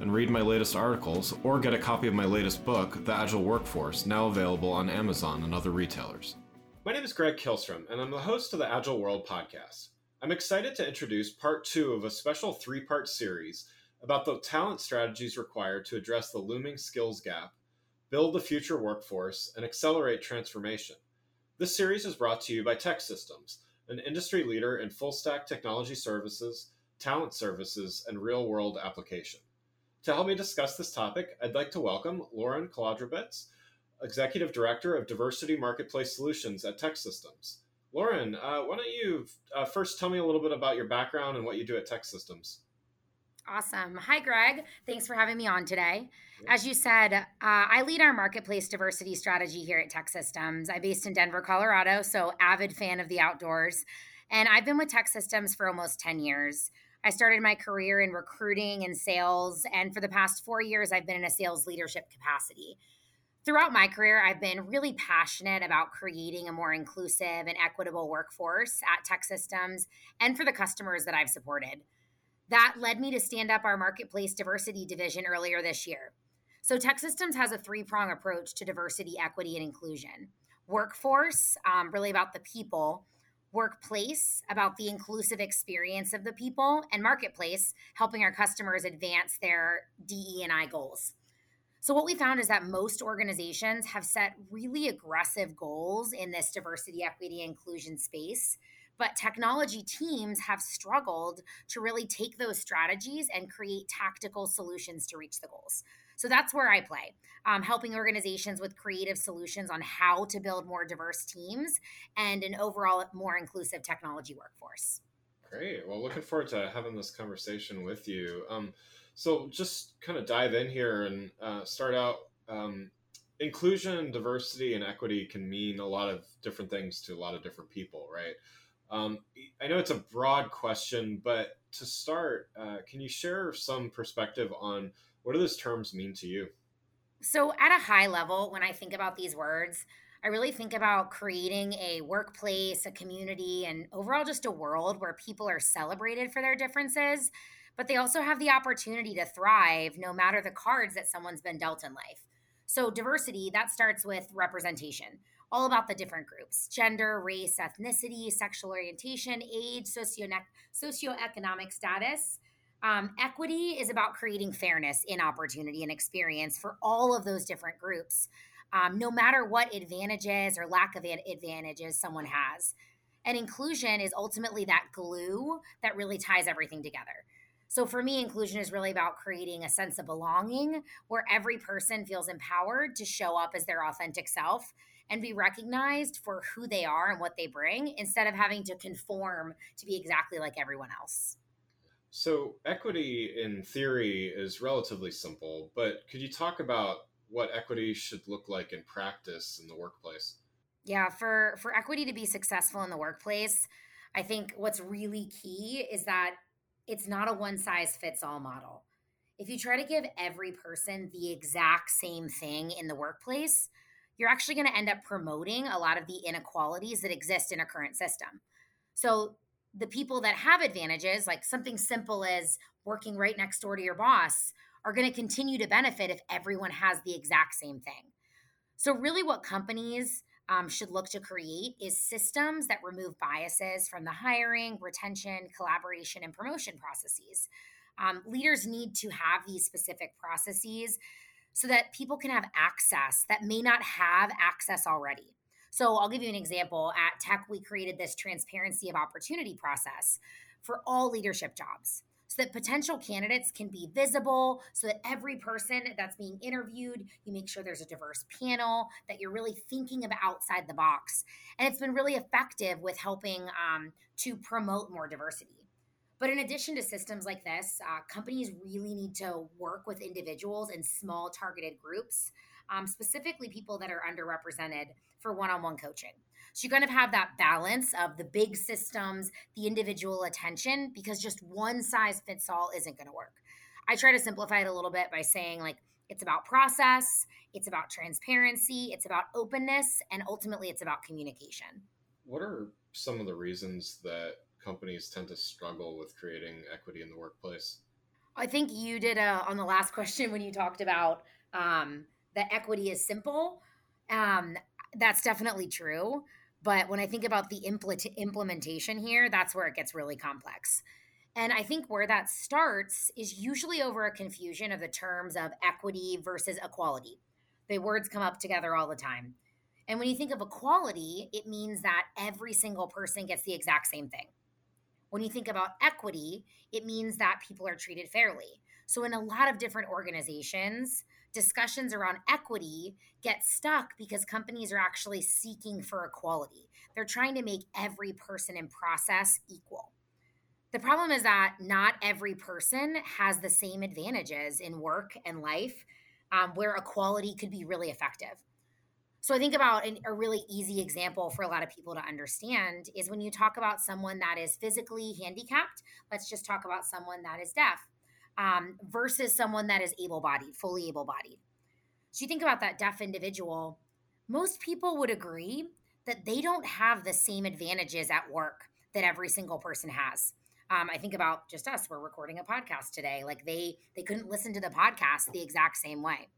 and read my latest articles or get a copy of my latest book, The Agile Workforce, now available on Amazon and other retailers. My name is Greg Kihlstrom, and I'm the host of the Agile World podcast. I'm excited to introduce part two of a special three part series about the talent strategies required to address the looming skills gap, build the future workforce, and accelerate transformation. This series is brought to you by TEKsystems, an industry leader in full stack technology services, talent services, and real world application. To help me discuss this topic, I'd like to welcome Lauren Kolodrubetz, Executive Director of Diversity Marketplace Solutions at TEKsystems. Lauren, uh, why don't you uh, first tell me a little bit about your background and what you do at TEKsystems? Awesome. Hi, Greg. Thanks for having me on today. As you said, uh, I lead our marketplace diversity strategy here at TEKsystems. I'm based in Denver, Colorado, so avid fan of the outdoors. And I've been with TEKsystems for almost 10 years. I started my career in recruiting and sales, and for the past four years, I've been in a sales leadership capacity. Throughout my career, I've been really passionate about creating a more inclusive and equitable workforce at TEKsystems and for the customers that I've supported. That led me to stand up our marketplace diversity division earlier this year. So, TEKsystems has a three prong approach to diversity, equity, and inclusion workforce, um, really about the people, workplace about the inclusive experience of the people and marketplace helping our customers advance their DE and I goals. So what we found is that most organizations have set really aggressive goals in this diversity, equity, inclusion space, but technology teams have struggled to really take those strategies and create tactical solutions to reach the goals. So that's where I play, um, helping organizations with creative solutions on how to build more diverse teams and an overall more inclusive technology workforce. Great. Well, looking forward to having this conversation with you. Um, so, just kind of dive in here and uh, start out. Um, inclusion, diversity, and equity can mean a lot of different things to a lot of different people, right? Um, I know it's a broad question, but to start, uh, can you share some perspective on what do those terms mean to you? So, at a high level, when I think about these words, I really think about creating a workplace, a community, and overall just a world where people are celebrated for their differences, but they also have the opportunity to thrive no matter the cards that someone's been dealt in life. So, diversity, that starts with representation, all about the different groups gender, race, ethnicity, sexual orientation, age, socio- socioeconomic status. Um, equity is about creating fairness in opportunity and experience for all of those different groups, um, no matter what advantages or lack of advantages someone has. And inclusion is ultimately that glue that really ties everything together. So for me, inclusion is really about creating a sense of belonging where every person feels empowered to show up as their authentic self and be recognized for who they are and what they bring instead of having to conform to be exactly like everyone else. So, equity in theory is relatively simple, but could you talk about what equity should look like in practice in the workplace? Yeah, for for equity to be successful in the workplace, I think what's really key is that it's not a one size fits all model. If you try to give every person the exact same thing in the workplace, you're actually going to end up promoting a lot of the inequalities that exist in a current system. So, the people that have advantages, like something simple as working right next door to your boss, are going to continue to benefit if everyone has the exact same thing. So, really, what companies um, should look to create is systems that remove biases from the hiring, retention, collaboration, and promotion processes. Um, leaders need to have these specific processes so that people can have access that may not have access already. So, I'll give you an example. At TEK, we created this transparency of opportunity process for all leadership jobs so that potential candidates can be visible, so that every person that's being interviewed, you make sure there's a diverse panel, that you're really thinking about outside the box. And it's been really effective with helping um, to promote more diversity. But in addition to systems like this, uh, companies really need to work with individuals in small targeted groups, um, specifically people that are underrepresented for one on one coaching. So you kind of have that balance of the big systems, the individual attention, because just one size fits all isn't going to work. I try to simplify it a little bit by saying, like, it's about process, it's about transparency, it's about openness, and ultimately it's about communication. What are some of the reasons that companies tend to struggle with creating equity in the workplace? I think you did a, on the last question when you talked about um, that equity is simple. Um, that's definitely true. But when I think about the impl- implementation here, that's where it gets really complex. And I think where that starts is usually over a confusion of the terms of equity versus equality. The words come up together all the time. And when you think of equality, it means that every single person gets the exact same thing. When you think about equity, it means that people are treated fairly. So, in a lot of different organizations, discussions around equity get stuck because companies are actually seeking for equality. They're trying to make every person in process equal. The problem is that not every person has the same advantages in work and life um, where equality could be really effective. So I think about an, a really easy example for a lot of people to understand is when you talk about someone that is physically handicapped, let's just talk about someone that is deaf um, versus someone that is able bodied, fully able bodied. So you think about that deaf individual, most people would agree that they don't have the same advantages at work that every single person has. Um, I think about just us. We're recording a podcast today. Like they they couldn't listen to the podcast the exact same way.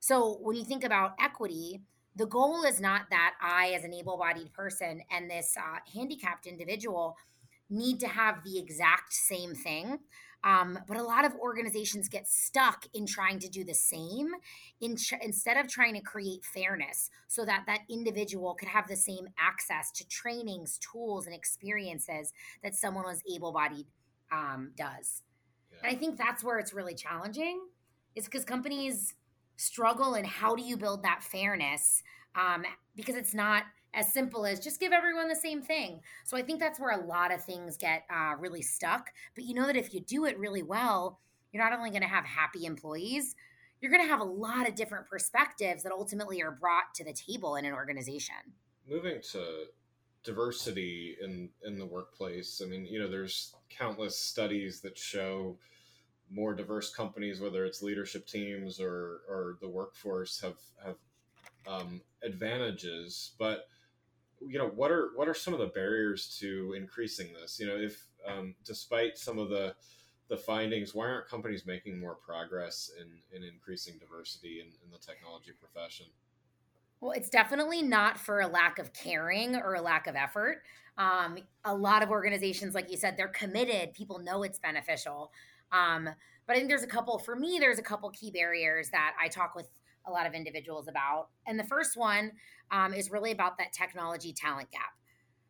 So when you think about equity, the goal is not that I, as an able-bodied person, and this uh, handicapped individual need to have the exact same thing. Um, but a lot of organizations get stuck in trying to do the same in tr- instead of trying to create fairness so that that individual could have the same access to trainings, tools, and experiences that someone who's able bodied um, does. Yeah. And I think that's where it's really challenging, is because companies struggle and how do you build that fairness um, because it's not as simple as just give everyone the same thing. So I think that's where a lot of things get uh, really stuck. But you know that if you do it really well, you're not only going to have happy employees, you're going to have a lot of different perspectives that ultimately are brought to the table in an organization. Moving to diversity in in the workplace, I mean, you know, there's countless studies that show more diverse companies, whether it's leadership teams or or the workforce, have have um, advantages, but you know what are what are some of the barriers to increasing this? You know if um, despite some of the the findings why aren't companies making more progress in in increasing diversity in, in the technology profession? Well it's definitely not for a lack of caring or a lack of effort. Um, a lot of organizations like you said they're committed. People know it's beneficial um, but i think there's a couple for me there's a couple key barriers that i talk with a lot of individuals about. And the first one um, is really about that technology talent gap.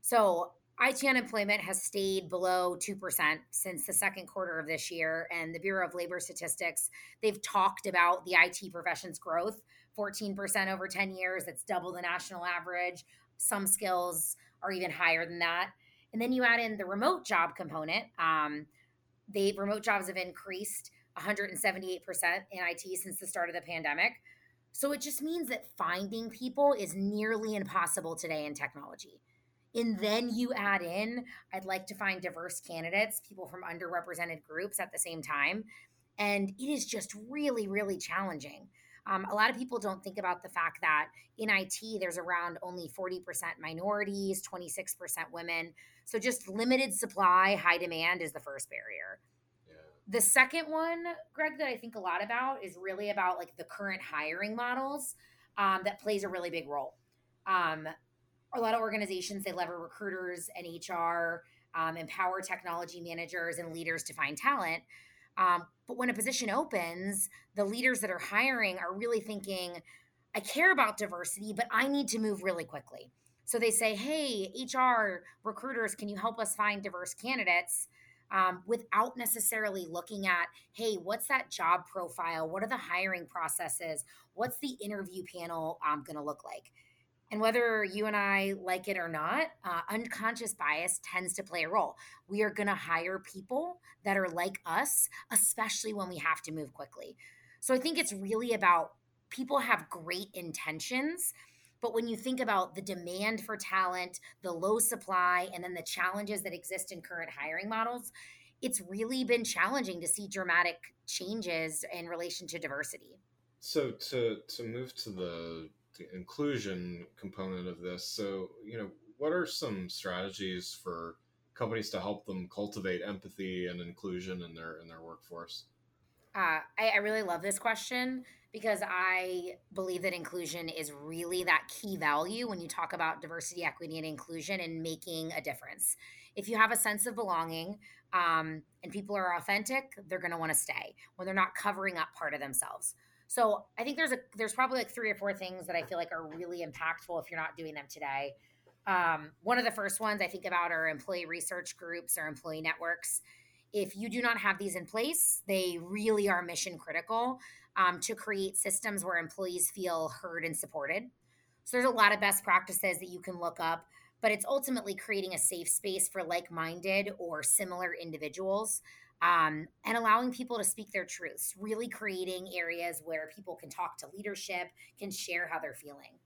So, IT unemployment has stayed below 2% since the second quarter of this year. And the Bureau of Labor Statistics, they've talked about the IT profession's growth 14% over 10 years. That's double the national average. Some skills are even higher than that. And then you add in the remote job component. Um, the remote jobs have increased 178% in IT since the start of the pandemic. So it just means that finding people is nearly impossible today in technology. And then you add in, I'd like to find diverse candidates, people from underrepresented groups at the same time. And it is just really, really challenging. Um, a lot of people don't think about the fact that in IT, there's around only 40% minorities, 26% women. So just limited supply, high demand is the first barrier. The second one, Greg, that I think a lot about is really about like the current hiring models um, that plays a really big role. Um, a lot of organizations they lever recruiters and HR, um, empower technology managers and leaders to find talent. Um, but when a position opens, the leaders that are hiring are really thinking, I care about diversity, but I need to move really quickly. So they say, Hey, HR recruiters, can you help us find diverse candidates? Um, without necessarily looking at, hey, what's that job profile? What are the hiring processes? What's the interview panel um, going to look like? And whether you and I like it or not, uh, unconscious bias tends to play a role. We are going to hire people that are like us, especially when we have to move quickly. So I think it's really about people have great intentions. But when you think about the demand for talent, the low supply, and then the challenges that exist in current hiring models, it's really been challenging to see dramatic changes in relation to diversity. So to to move to the the inclusion component of this. So, you know, what are some strategies for companies to help them cultivate empathy and inclusion in their in their workforce? Uh, I, I really love this question because I believe that inclusion is really that key value when you talk about diversity, equity, and inclusion and making a difference. If you have a sense of belonging um, and people are authentic, they're going to want to stay when they're not covering up part of themselves. So I think there's a there's probably like three or four things that I feel like are really impactful if you're not doing them today. Um, one of the first ones I think about are employee research groups or employee networks. If you do not have these in place, they really are mission critical um, to create systems where employees feel heard and supported. So there's a lot of best practices that you can look up, but it's ultimately creating a safe space for like minded or similar individuals um, and allowing people to speak their truths, really creating areas where people can talk to leadership, can share how they're feeling.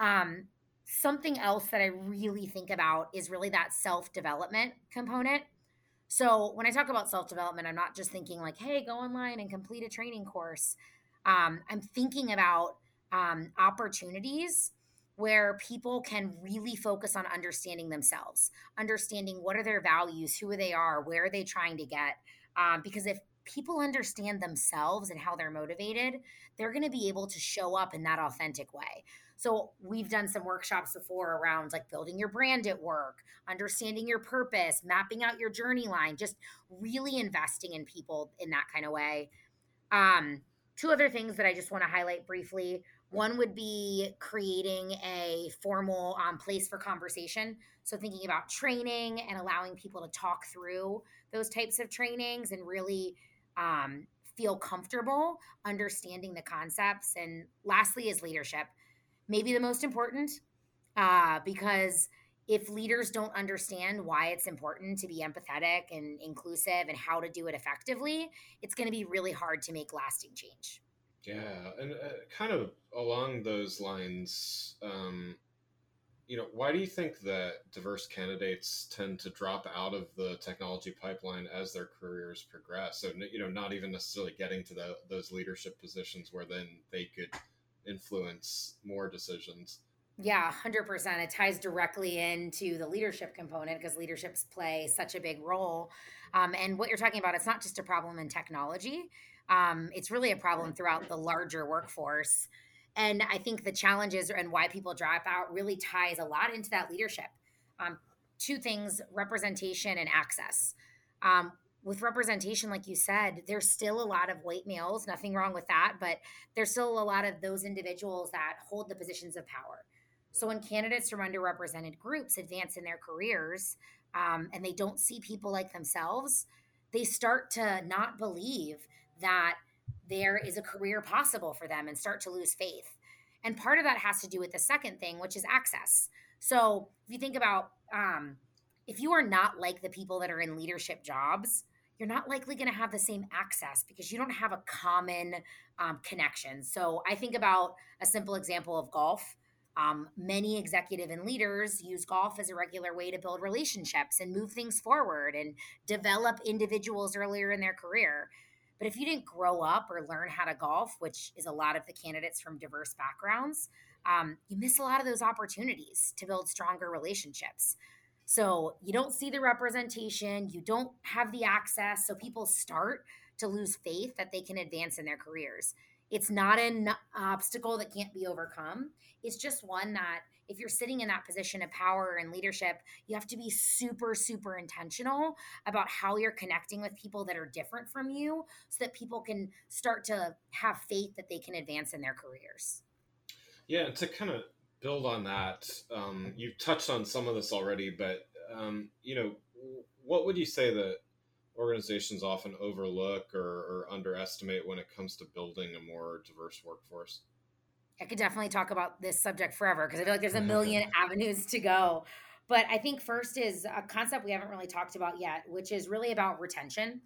Um, something else that I really think about is really that self development component. So when I talk about self development, I'm not just thinking like, hey, go online and complete a training course. Um, I'm thinking about um, opportunities where people can really focus on understanding themselves, understanding what are their values, who they are, where are they trying to get. Um, because if people understand themselves and how they're motivated, they're going to be able to show up in that authentic way. So we've done some workshops before around like building your brand at work, understanding your purpose, mapping out your journey line, just really investing in people in that kind of way. Um, two other things that I just want to highlight briefly one would be creating a formal um, place for conversation. So, thinking about training and allowing people to talk through those types of trainings and really um, feel comfortable understanding the concepts. And lastly, is leadership. Maybe the most important uh, because if leaders don't understand why it's important to be empathetic and inclusive and how to do it effectively, it's going to be really hard to make lasting change. Yeah, and uh, kind of along those lines, um, you know, why do you think that diverse candidates tend to drop out of the technology pipeline as their careers progress? So, you know, not even necessarily getting to the, those leadership positions where then they could influence more decisions. Yeah, 100%. It ties directly into the leadership component because leaderships play such a big role. Um, and what you're talking about, it's not just a problem in technology um, it's really a problem throughout the larger workforce. And I think the challenges and why people drop out really ties a lot into that leadership. Um, two things representation and access. Um, with representation, like you said, there's still a lot of white males, nothing wrong with that, but there's still a lot of those individuals that hold the positions of power. So when candidates from underrepresented groups advance in their careers um, and they don't see people like themselves, they start to not believe that there is a career possible for them and start to lose faith. And part of that has to do with the second thing, which is access. So if you think about um, if you are not like the people that are in leadership jobs, you're not likely going to have the same access because you don't have a common um, connection. So I think about a simple example of golf. Um, many executive and leaders use golf as a regular way to build relationships and move things forward and develop individuals earlier in their career. But if you didn't grow up or learn how to golf, which is a lot of the candidates from diverse backgrounds, um, you miss a lot of those opportunities to build stronger relationships. So you don't see the representation, you don't have the access. So people start to lose faith that they can advance in their careers. It's not an obstacle that can't be overcome. It's just one that if you're sitting in that position of power and leadership, you have to be super, super intentional about how you're connecting with people that are different from you so that people can start to have faith that they can advance in their careers. Yeah, and to kind of build on that, um, you've touched on some of this already, but um, you know, what would you say that organizations often overlook or, or underestimate when it comes to building a more diverse workforce? I could definitely talk about this subject forever because I feel like there's a million avenues to go. But I think first is a concept we haven't really talked about yet, which is really about retention.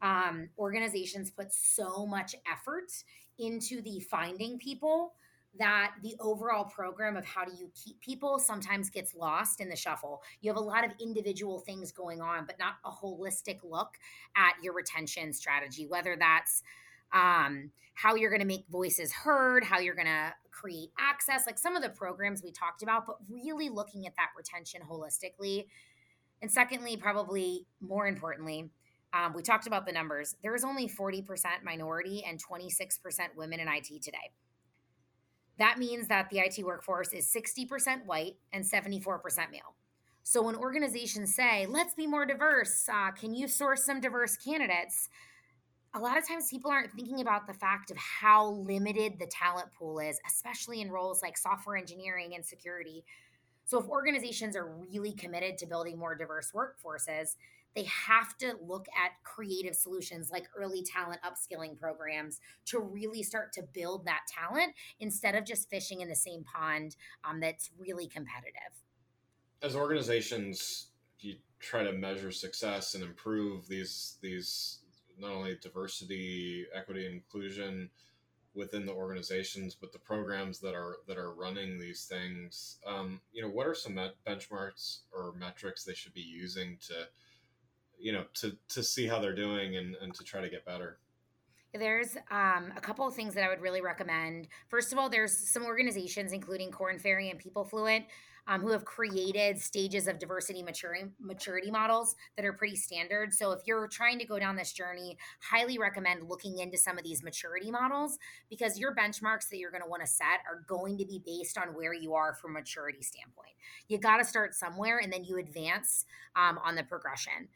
Um, organizations put so much effort into the finding people that the overall program of how do you keep people sometimes gets lost in the shuffle. You have a lot of individual things going on, but not a holistic look at your retention strategy, whether that's um, how you're going to make voices heard, how you're going to create access, like some of the programs we talked about, but really looking at that retention holistically. And secondly, probably more importantly, um, we talked about the numbers. There is only 40% minority and 26% women in IT today. That means that the IT workforce is 60% white and 74% male. So when organizations say, let's be more diverse, uh, can you source some diverse candidates? A lot of times people aren't thinking about the fact of how limited the talent pool is, especially in roles like software engineering and security. So if organizations are really committed to building more diverse workforces, they have to look at creative solutions like early talent upskilling programs to really start to build that talent instead of just fishing in the same pond um, that's really competitive. As organizations, you try to measure success and improve these these not only diversity, equity, inclusion within the organizations, but the programs that are that are running these things. Um, you know, what are some benchmarks or metrics they should be using to you know to to see how they're doing and, and to try to get better there's um, a couple of things that I would really recommend. First of all, there's some organizations, including Korn Ferry and PeopleFluent, um, who have created stages of diversity maturing, maturity models that are pretty standard. So if you're trying to go down this journey, highly recommend looking into some of these maturity models because your benchmarks that you're going to want to set are going to be based on where you are from maturity standpoint. You got to start somewhere and then you advance um, on the progression.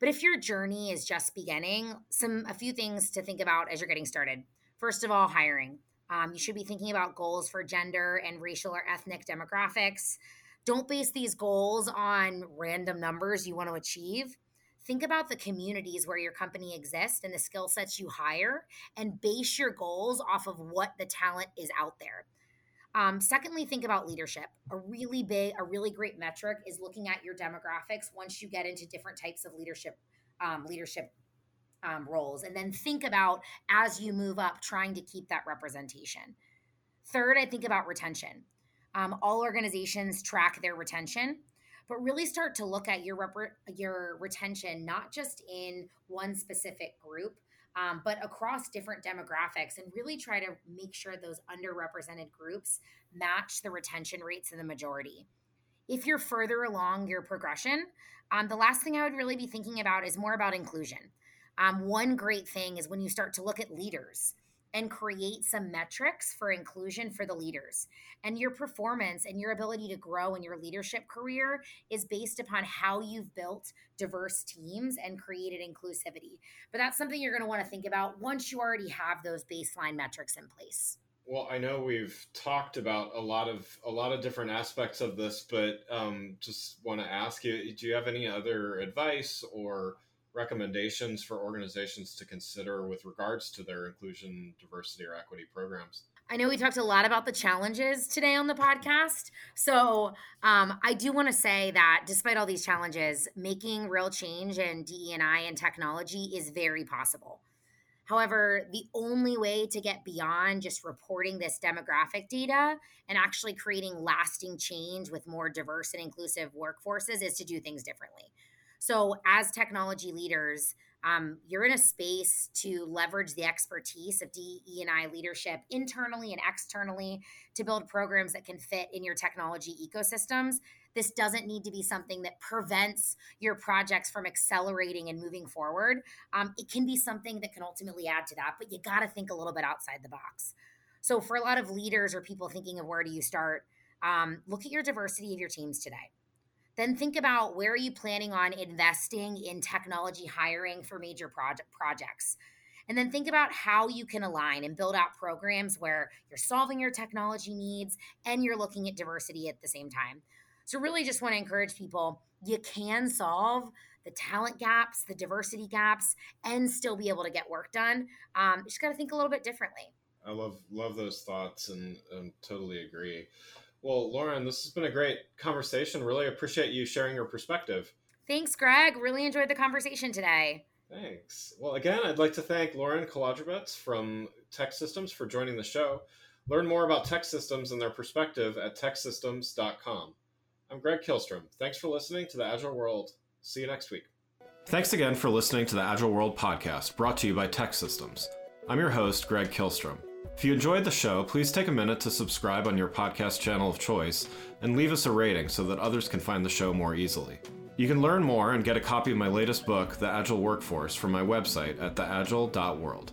But if your journey is just beginning, some a few things to think about as you're getting started. First of all, hiring. Um, you should be thinking about goals for gender and racial or ethnic demographics. Don't base these goals on random numbers you want to achieve. Think about the communities where your company exists and the skill sets you hire, and base your goals off of what the talent is out there. Um, secondly, think about leadership. A really big, a really great metric is looking at your demographics once you get into different types of leadership um, leadership um, roles, and then think about as you move up, trying to keep that representation. Third, I think about retention. Um, all organizations track their retention, but really start to look at your rep- your retention not just in one specific group, um, but across different demographics and really try to make sure those underrepresented groups match the retention rates of the majority. If you're further along your progression, um, the last thing I would really be thinking about is more about inclusion. Um, one great thing is when you start to look at leaders and create some metrics for inclusion for the leaders. And your performance and your ability to grow in your leadership career is based upon how you've built diverse teams and created inclusivity. But that's something you're going to want to think about once you already have those baseline metrics in place. Well, I know we've talked about a lot of a lot of different aspects of this, but um, just want to ask you: Do you have any other advice or recommendations for organizations to consider with regards to their inclusion, diversity, or equity programs? I know we talked a lot about the challenges today on the podcast. So um, I do want to say that despite all these challenges, making real change in DE&I and technology is very possible. However, the only way to get beyond just reporting this demographic data and actually creating lasting change with more diverse and inclusive workforces is to do things differently. So, as technology leaders, um, you're in a space to leverage the expertise of DE and I leadership internally and externally to build programs that can fit in your technology ecosystems. This doesn't need to be something that prevents your projects from accelerating and moving forward. Um, it can be something that can ultimately add to that, but you got to think a little bit outside the box. So, for a lot of leaders or people thinking of where do you start, um, look at your diversity of your teams today then think about where are you planning on investing in technology hiring for major project projects? And then think about how you can align and build out programs where you're solving your technology needs and you're looking at diversity at the same time. So really just want to encourage people you can solve the talent gaps the diversity gaps and still be able to get work done. Um, you just got to think a little bit differently. I love love those thoughts and, and totally agree well, Lauren, this has been a great conversation. Really appreciate you sharing your perspective. Thanks, Greg. Really enjoyed the conversation today. Thanks. Well, again, I'd like to thank Lauren Kolodrubetz from TEKsystems for joining the show. Learn more about TEKsystems and their perspective at teksystems.com. I'm Greg Kihlstrom. Thanks for listening to the Agile World. See you next week. Thanks again for listening to the Agile World podcast brought to you by TEKsystems. I'm your host, Greg Kihlstrom. If you enjoyed the show, please take a minute to subscribe on your podcast channel of choice and leave us a rating so that others can find the show more easily. You can learn more and get a copy of my latest book, The Agile Workforce, from my website at theagile.world.